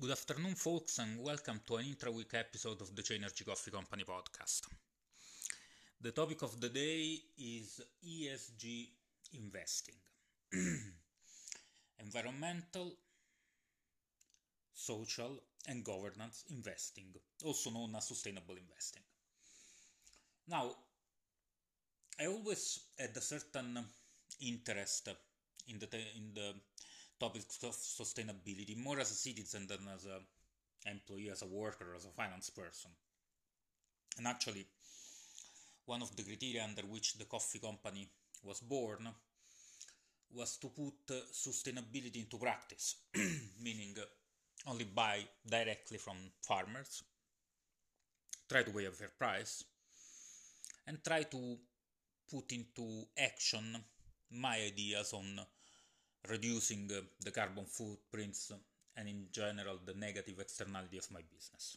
Good afternoon, folks, and welcome to an intra-week episode of the Chainergy Coffee Company podcast. The topic of the day is ESG investing. Environmental, social, and governance investing, also known as sustainable investing. Now, I always had a certain interest in the, in the topics of sustainability more as a citizen than as an employee, as a worker, as a finance person. And actually, one of the criteria under which the coffee company was born was to put uh, sustainability into practice, meaning uh, only buy directly from farmers, try to pay a fair price, and try to put into action my ideas on reducing the carbon footprints and in general the negative externality of my business.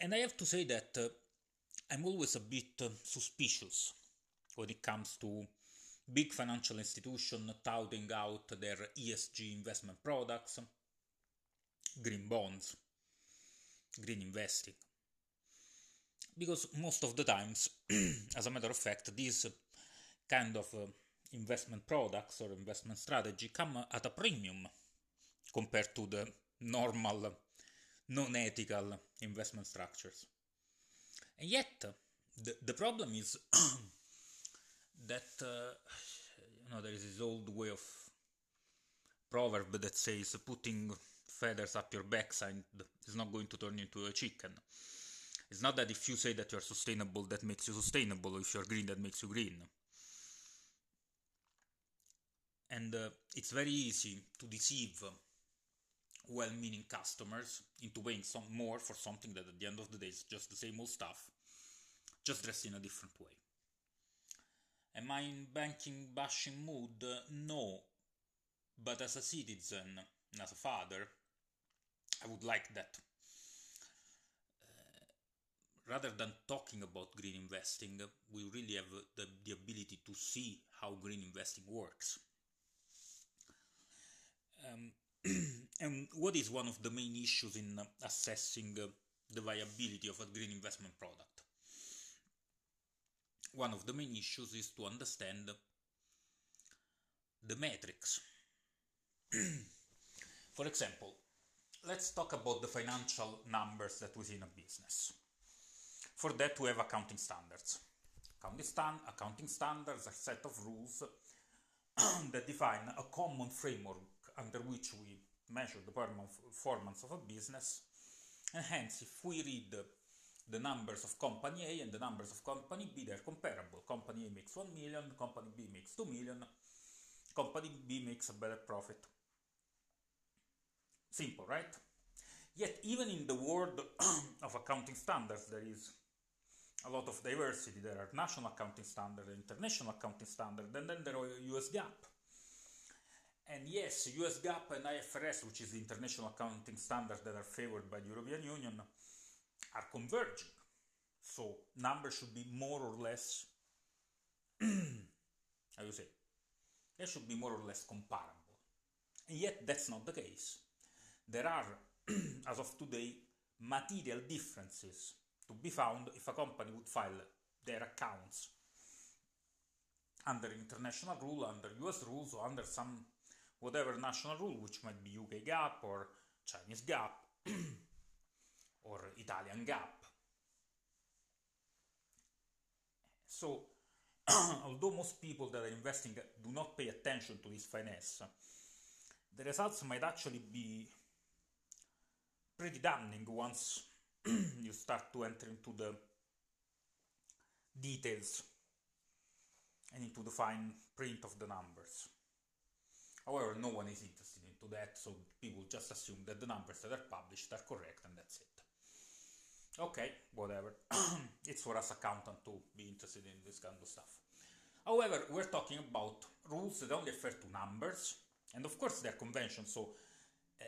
And I have to say that uh, I'm always a bit uh, suspicious when it comes to big financial institutions touting out their ESG investment products, green bonds, green investing. Because most of the times, as a matter of fact, these kind of uh, investment products or investment strategy come at a premium compared to the normal non-ethical investment structures. And yet, the, the problem is that uh, you know there is this old way of proverb that says putting feathers up your backside is not going to turn you into a chicken. It's not that if you say that you're sustainable that makes you sustainable, or if you're green that makes you green and uh, it's very easy to deceive well-meaning customers into paying some more for something that at the end of the day is just the same old stuff just dressed in a different way. Am i in banking bashing mood? No. But as a citizen as a father i would like that uh, rather than talking about green investing we really have the, the ability to see how green investing works um, and what is one of the main issues in assessing uh, the viability of a green investment product? One of the main issues is to understand the metrics. For example, let's talk about the financial numbers that we see in a business. For that, we have accounting standards. Accounting, accounting standards are a set of rules that define a common framework under which we measure the performance of a business. And hence, if we read the numbers of company A and the numbers of company B, they're comparable. Company A makes 1 million, company B makes 2 million, company B makes a better profit. Simple, right? Yet, even in the world of accounting standards, there is a lot of diversity. There are national accounting standards, international accounting standards, and then there are US GAAP. And yes, US GAAP and IFRS, which is the international accounting standards that are favored by the European Union, are converging. So numbers should be more or less, how you say, they should be more or less comparable. And yet that's not the case. There are, as of today, material differences to be found if a company would file their accounts under international rule, under US rules, or under some whatever national rule, which might be UK GAAP or Chinese GAAP or Italian GAAP. So, although most people that are investing do not pay attention to this finesse, the results might actually be pretty damning once you start to enter into the details and into the fine print of the numbers. However, no one is interested into that, so people just assume that the numbers that are published are correct and that's it. Okay, whatever. it's for us accountant to be interested in this kind of stuff. However, we're talking about rules that only refer to numbers, and of course they're conventions, so uh,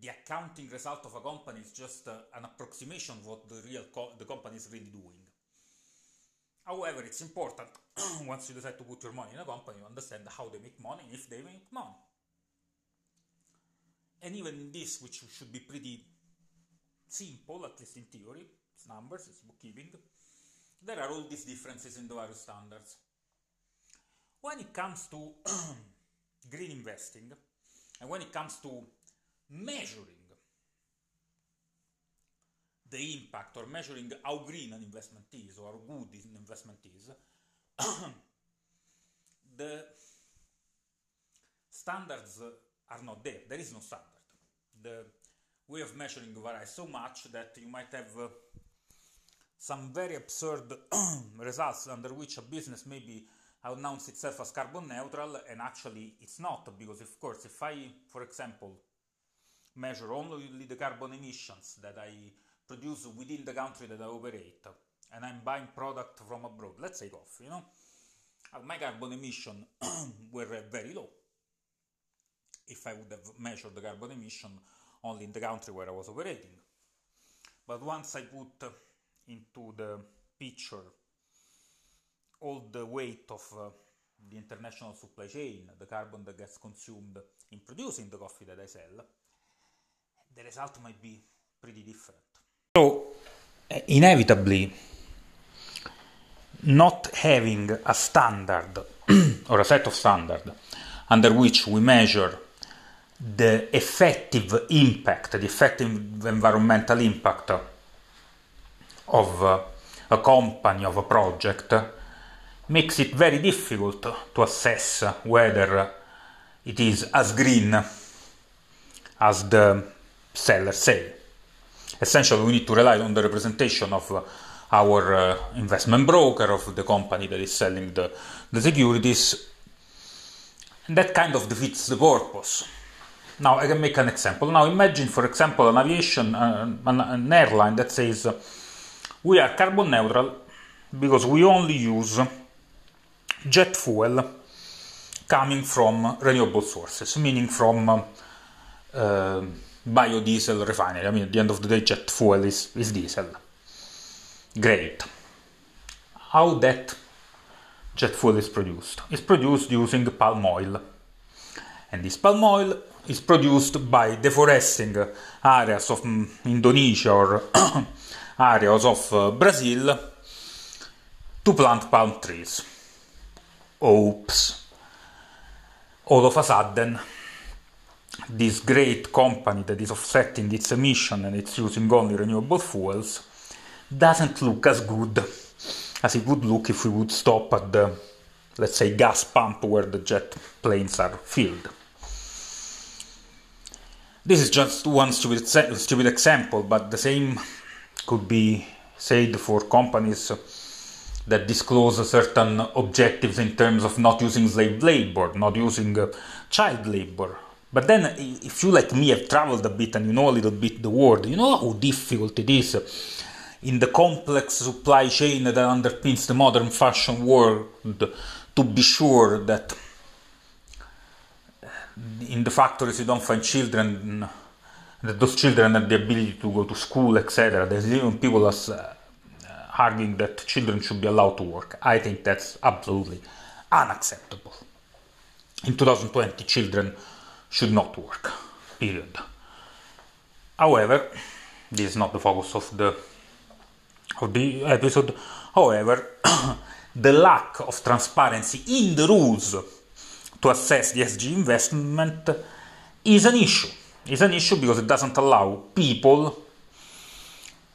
the accounting result of a company is just uh, an approximation of what the real co- the company is really doing. However, it's important once you decide to put your money in a company, you understand how they make money if they make money. and even this, which should be pretty simple, at least in theory, it's numbers, it's bookkeeping, there are all these differences in the various standards. When it comes to green investing, and when it comes to measuring the impact or measuring how green an investment is or good an investment is, the standards are not there. There is no standard. The way of measuring varies so much that you might have uh, some very absurd results under which a business maybe announce itself as carbon neutral and actually it's not because of course if I for example measure only the carbon emissions that I produce within the country that I operate and I'm buying product from abroad let's say coffee you know my carbon emission were very low if I would have measured the carbon emission only in the country where I was operating. But once I put into the picture all the weight of uh, the international supply chain, the carbon that gets consumed in producing the coffee that I sell, the result might be pretty different. Inevitably, not having a standard or a set of standard under which we measure the effective impact, the effective environmental impact of uh, a company, of a project, makes it very difficult to assess whether it is as green as the sellers say. Essentially, we need to rely on the representation of uh, our uh, investment broker, of the company that is selling the, the securities, and that kind of defeats the purpose. Now I can make an example. Now imagine, for example, an aviation, uh, an, an, airline that says we are carbon neutral because we only use jet fuel coming from renewable sources, meaning from uh, uh, biodiesel refinery. I mean, at the end of the day, jet fuel is, is diesel. Great. How that jet fuel is produced? It's produced using palm oil. And this palm oil is produced by deforesting areas of Indonesia or areas of uh, Brazil to plant palm trees. Oops. All of a sudden, this great company that is offsetting its emission and it's using only renewable fuels doesn't look as good as it would look if we would stop at the, let's say, gas pump where the jet planes are filled. This is just one stupid, stupid example, but the same could be said for companies that disclose certain objectives in terms of not using slave labor, not using uh, child labor. But then, if you, like me, have traveled a bit and you know a little bit the world, you know how difficult it is in the complex supply chain that underpins the modern fashion world to be sure that in the factories you don't find children that those children have the ability to go to school etc there's even people as uh, arguing that children should be allowed to work. I think that's absolutely unacceptable. In 2020 children should not work period. However this is not the focus of the of the episode. However the lack of transparency in the rules to assess the ESG investment is an issue. It's an issue because it doesn't allow people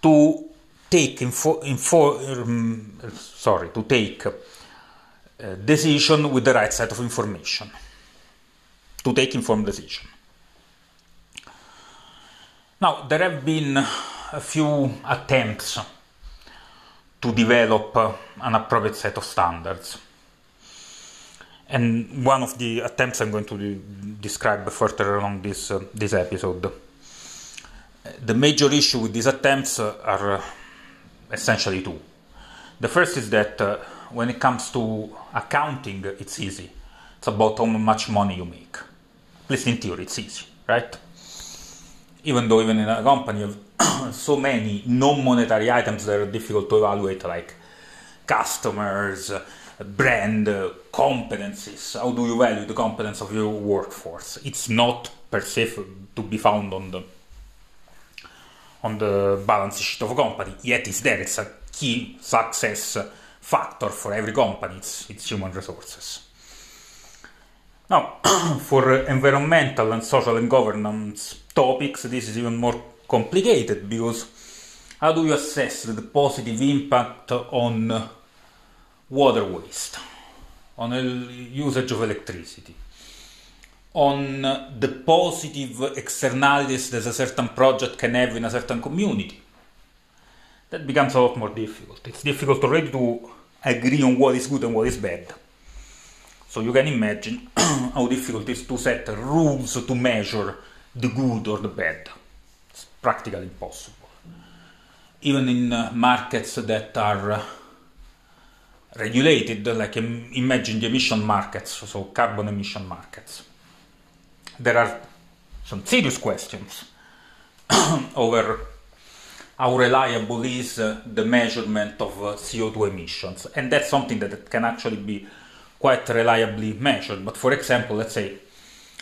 to take info, info um, sorry to take a decision with the right set of information to take informed decision. Now there have been a few attempts to develop an appropriate set of standards. And one of the attempts I'm going to describe further along this, uh, this episode. The major issue with these attempts are essentially two. The first is that uh, when it comes to accounting, it's easy. It's about how much money you make. At least in theory, it's easy, right? Even though even in a company you have so many non-monetary items that are difficult to evaluate, like customers, brand competencies. How do you value the competence of your workforce? It's not per se to be found on the on the balance sheet of a company. Yet it's there. It's a key success factor for every company. It's, it's human resources. Now, for environmental and social and governance topics, this is even more complicated because how do you assess the positive impact on water waste, on the usage of electricity, on the positive externalities that a certain project can have in a certain community? That becomes a lot more difficult. It's difficult already to agree on what is good and what is bad. So you can imagine how difficult it is to set rules to measure the good or the bad. It's practically impossible. Even in uh, markets that are uh, regulated, like um, imagine the emission markets, so carbon emission markets. There are some serious questions over how reliable is uh, the measurement of uh, CO2 emissions, and that's something that can actually be quite reliably measured. But for example, let's say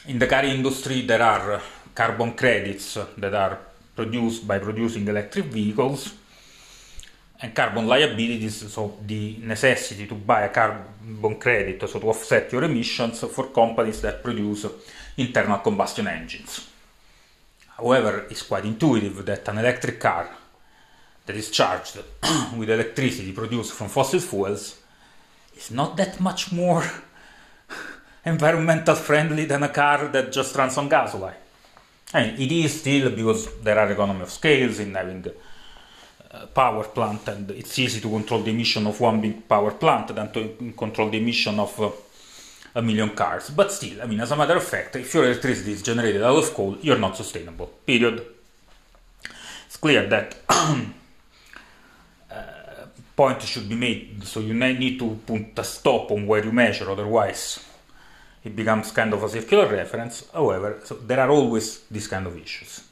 in the car industry, there are carbon credits that are produced by producing electric vehicles and carbon liabilities, so the necessity to buy a carbon credit, so to offset your emissions for companies that produce internal combustion engines. However, it's quite intuitive that an electric car that is charged with electricity produced from fossil fuels is not that much more environmental friendly than a car that just runs on gasoline. Mean, it is still because there are economy of scales in having a power plant and it's easy to control the emission of one big power plant than to control the emission of uh, a million cars. But still, I mean, as a matter of fact, if your electricity is generated out of coal, you're not sustainable. Period. It's clear that point should be made. So you need to put a stop on where you measure, otherwise it becomes kind of a circular reference. However, so there are always these kind of issues.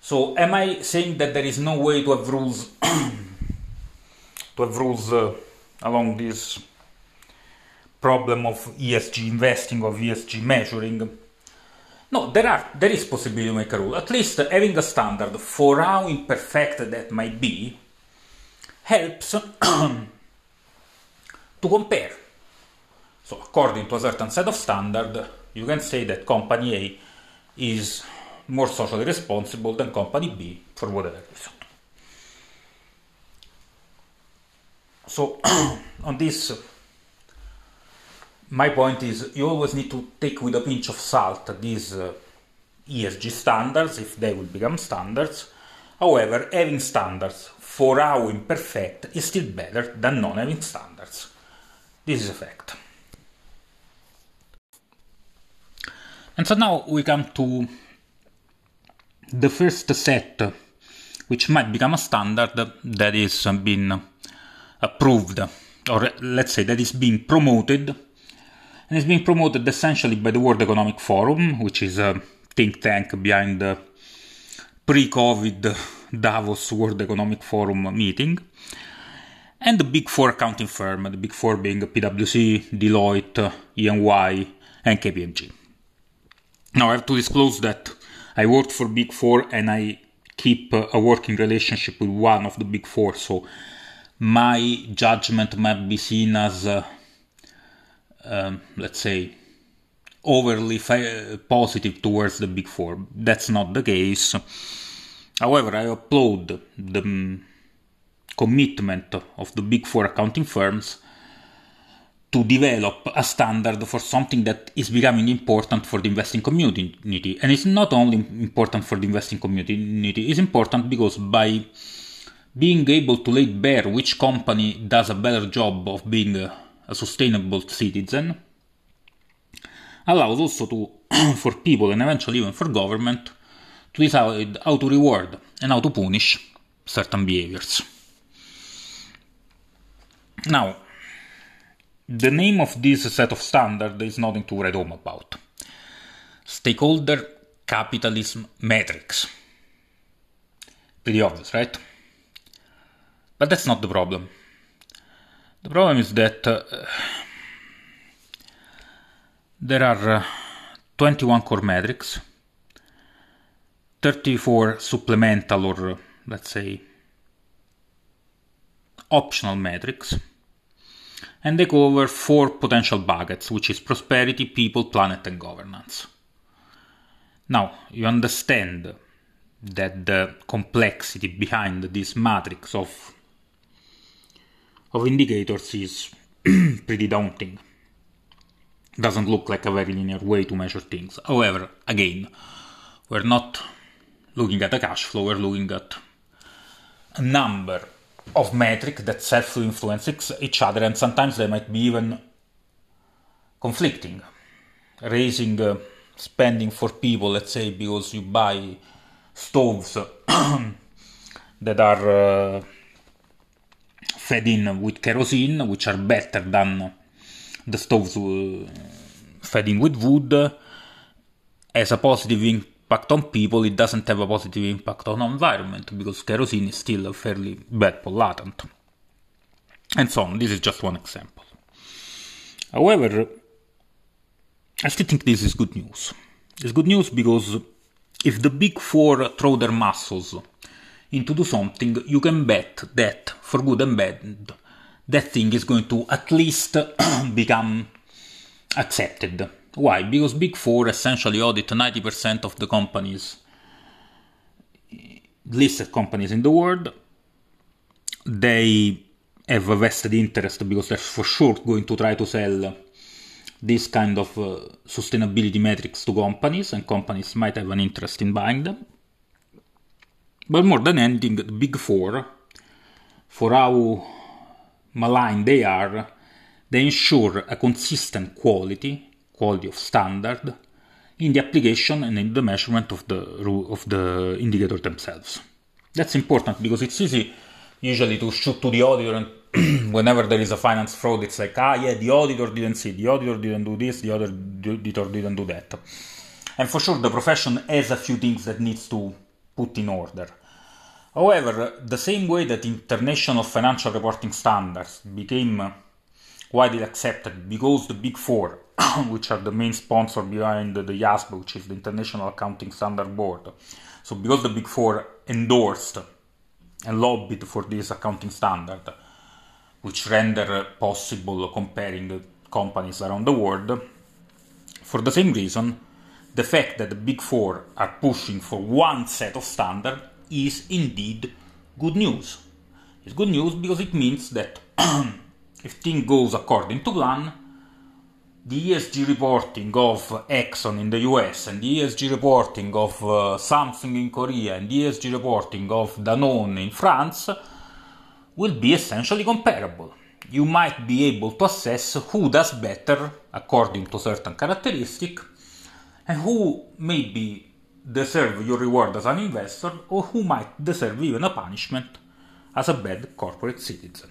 So am I saying that there is no way to have rules to have rules uh, along this problem of ESG investing of ESG measuring? No, there are there is possibility to make a rule. At least having a standard for how imperfect that might be helps to compare. So according to a certain set of standard, you can say that company A is more socially responsible than company B for whatever reason. So on this, my point is you always need to take with a pinch of salt these uh, ESG standards if they will become standards. However, having standards for how imperfect is still better than non having standards. This is a fact. And so now we come to the first set, which might become a standard that is being approved, or let's say that is being promoted, and is being promoted essentially by the World Economic Forum, which is a think tank behind the pre COVID Davos World Economic Forum meeting, and the big four accounting firm, the big four being PwC, Deloitte, EY, and KPMG. Now I have to disclose that I worked for Big Four and I keep a working relationship with one of the Big Four, so my judgment might be seen as, uh, um, let's say, overly positive towards the Big Four. That's not the case. However, I applaud the commitment of the big four accounting firms to develop a standard for something that is becoming important for the investing community. And it's not only important for the investing community, it's important because by being able to lay bare which company does a better job of being a, a sustainable citizen allows also to for people and eventually even for government to decide how to reward and how to punish certain behaviors. Now, the name of this set of standards is nothing to write home about. Stakeholder capitalism metrics. Pretty obvious, right? But that's not the problem. The problem is that uh, there are uh, 21 core metrics, 34 supplemental or let's say optional metrics, and they cover four potential buckets, which is prosperity, people, planet, and governance. Now, you understand that the complexity behind this matrix of of indicators is pretty daunting. Doesn't look like a very linear way to measure things. However, again, we're not looking at a cash flow, we're looking at a number of metrics that self-influence each other, and sometimes they might be even conflicting. Raising uh, spending for people, let's say, because you buy stoves that are uh, fed in with kerosene, which are better than the stoves uh, fed in with wood, has a positive impact on people, it doesn't have a positive impact on environment because kerosene is still a fairly bad pollutant. And so on. This is just one example. However, I still think this is good news. It's good news because if the big four throw their muscles into do something, you can bet that, for good and bad, that thing is going to at least become accepted. Why? Because Big Four essentially audit 90% of the companies, listed companies in the world. They have a vested interest because they're for sure going to try to sell this kind of uh, sustainability metrics to companies, and companies might have an interest in buying them. But more than anything, the big four, for how malign they are, they ensure a consistent quality, quality of standard, in the application and in the measurement of the of the indicator themselves. That's important because it's easy usually to shoot to the auditor and whenever there is a finance fraud, it's like, ah, yeah, the auditor didn't see, the auditor didn't do this, the auditor didn't do that. And for sure, the profession has a few things that needs to put in order. However, the same way that international financial reporting standards became widely accepted because the Big Four, which are the main sponsor behind the IASB, which is the International Accounting Standard Board, so because the Big Four endorsed and lobbied for this accounting standard, which render possible comparing companies around the world. For the same reason, the fact that the big four are pushing for one set of standard is indeed good news. It's good news because it means that if things goes according to plan, the ESG reporting of Exxon in the US and the ESG reporting of uh, Samsung in Korea and the ESG reporting of Danone in France will be essentially comparable. You might be able to assess who does better according to certain characteristic and who maybe deserve your reward as an investor or who might deserve even a punishment as a bad corporate citizen.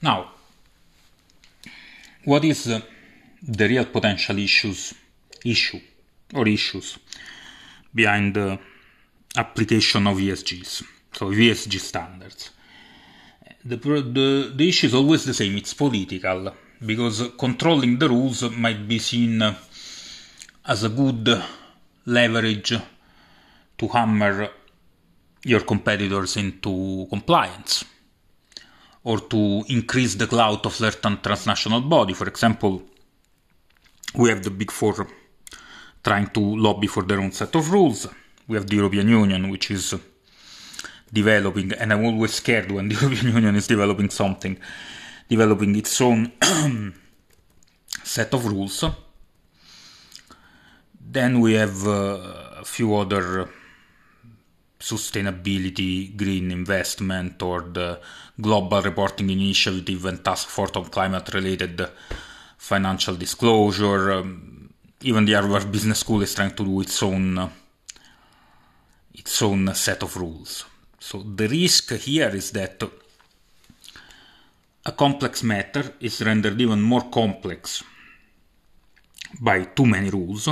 Now, what is the real potential issues issue or issues behind the application of ESGs? so ESG standards. The, the, the issue is always the same, it's political, because controlling the rules might be seen as a good leverage to hammer your competitors into compliance or to increase the clout of certain transnational body. For example, we have the big four trying to lobby for their own set of rules. We have the European Union, which is developing, and I'm always scared when the European Union is developing something, developing its own set of rules. Then we have uh, a few other sustainability, green investment, or the Global Reporting Initiative and Task Force on Climate related financial disclosure. Um, even the Harvard Business School is trying to do its own its own set of rules. So the risk here is that a complex matter is rendered even more complex by too many rules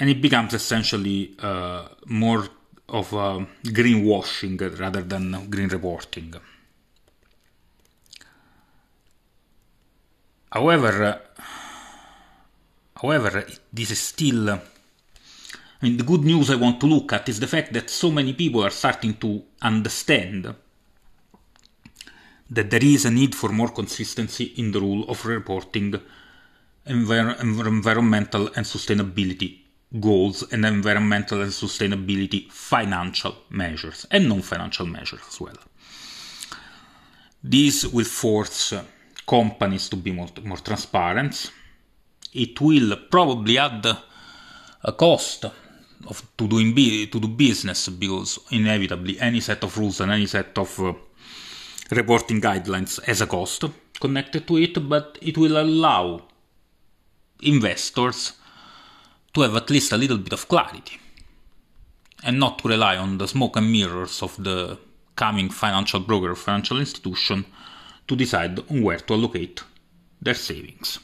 and it becomes essentially uh, more of uh, greenwashing rather than green reporting. However, uh, however, this is still. Uh, I mean, the good news I want to look at is the fact that so many people are starting to understand that there is a need for more consistency in the rule of reporting envir- environmental and sustainability goals and environmental and sustainability financial measures and non-financial measures as well. This will force companies to be more, more transparent. It will probably add a cost of to doing to do business because inevitably any set of rules and any set of uh, reporting guidelines has a cost connected to it, but it will allow investors to have at least a little bit of clarity and not to rely on the smoke and mirrors of the coming financial broker or financial institution to decide on where to allocate their savings.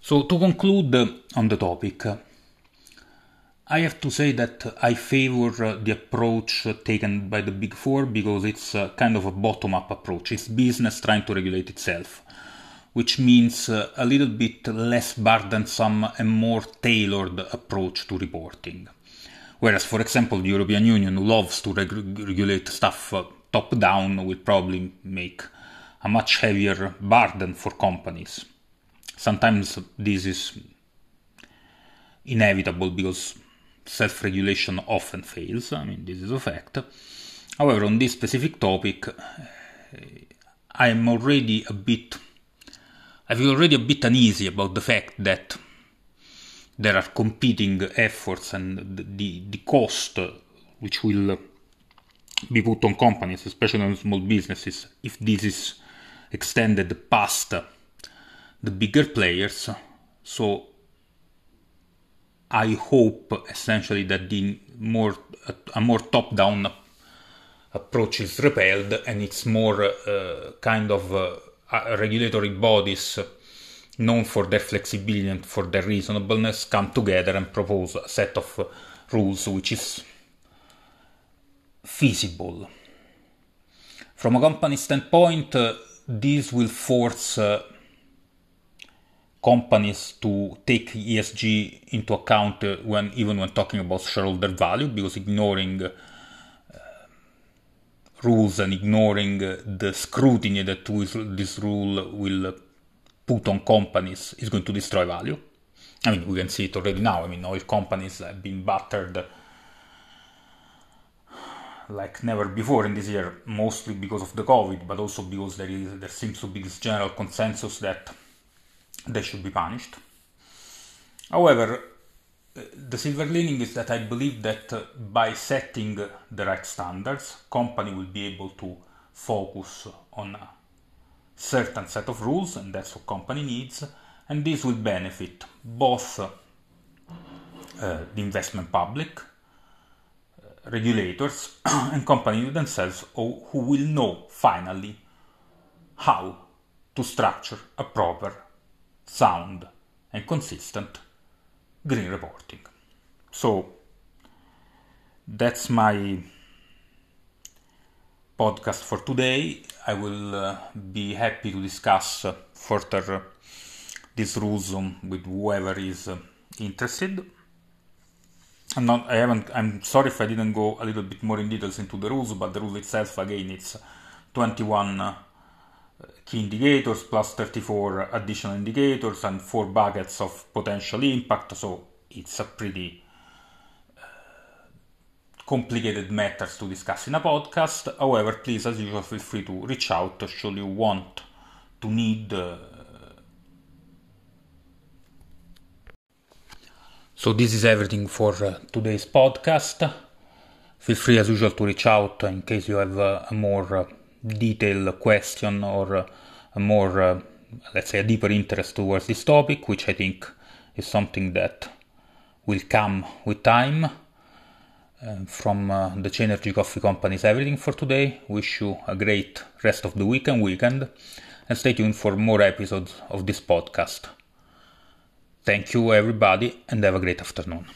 So, to conclude uh, on the topic, uh, I have to say that I favor uh, the approach taken by the Big Four because it's kind of a bottom up approach. It's business trying to regulate itself which means uh, a little bit less burdensome and more tailored approach to reporting. Whereas, for example, the European Union loves to reg- regulate stuff uh, top down, will probably make a much heavier burden for companies. Sometimes this is inevitable because self regulation often fails. I mean, this is a fact. However, on this specific topic, I am already a bit I feel already a bit uneasy about the fact that there are competing efforts and the, the cost which will be put on companies, especially on small businesses, if this is extended past the bigger players. So I hope essentially that the more a more top-down approach is repelled and it's more uh, kind of uh, regulatory bodies known for their flexibility and for their reasonableness come together and propose a set of rules which is feasible. From a company standpoint, uh, this will force uh, companies to take ESG into account uh, when even when talking about shareholder value, because ignoring uh, rules and ignoring the scrutiny that this rule will put on companies is going to destroy value. I mean, we can see it already now. I mean, oil companies have been battered like never before in this year, mostly because of the COVID, but also because there is there seems to be this general consensus that they should be punished. However, the silver lining is that I believe that uh, by setting the right standards, company will be able to focus on a certain set of rules, and that's what company needs, and this will benefit both uh, the investment public, uh, regulators, and companies themselves who will know finally how to structure a proper, sound, and consistent green reporting. So that's my podcast for today. I will uh, be happy to discuss uh, further uh, these rules um, with whoever is uh, interested. I'm not. I haven't. I'm sorry if I didn't go a little bit more in details into the rules, but the rule itself, again, it's 21 uh, key indicators plus 34 additional indicators and four buckets of potential impact. So it's a pretty uh, complicated matters to discuss in a podcast. However, please, as usual, feel free to reach out should you want to need. Uh, so this is everything for uh, today's podcast. Feel free, as usual, to reach out in case you have uh, a more uh, detailed question or uh, a more, uh, let's say, a deeper interest towards this topic, which I think is something that will come with time. Uh, from uh, the Chanergy Coffee Company is everything for today. Wish you a great rest of the week and weekend, and stay tuned for more episodes of this podcast. Thank you, everybody, and have a great afternoon.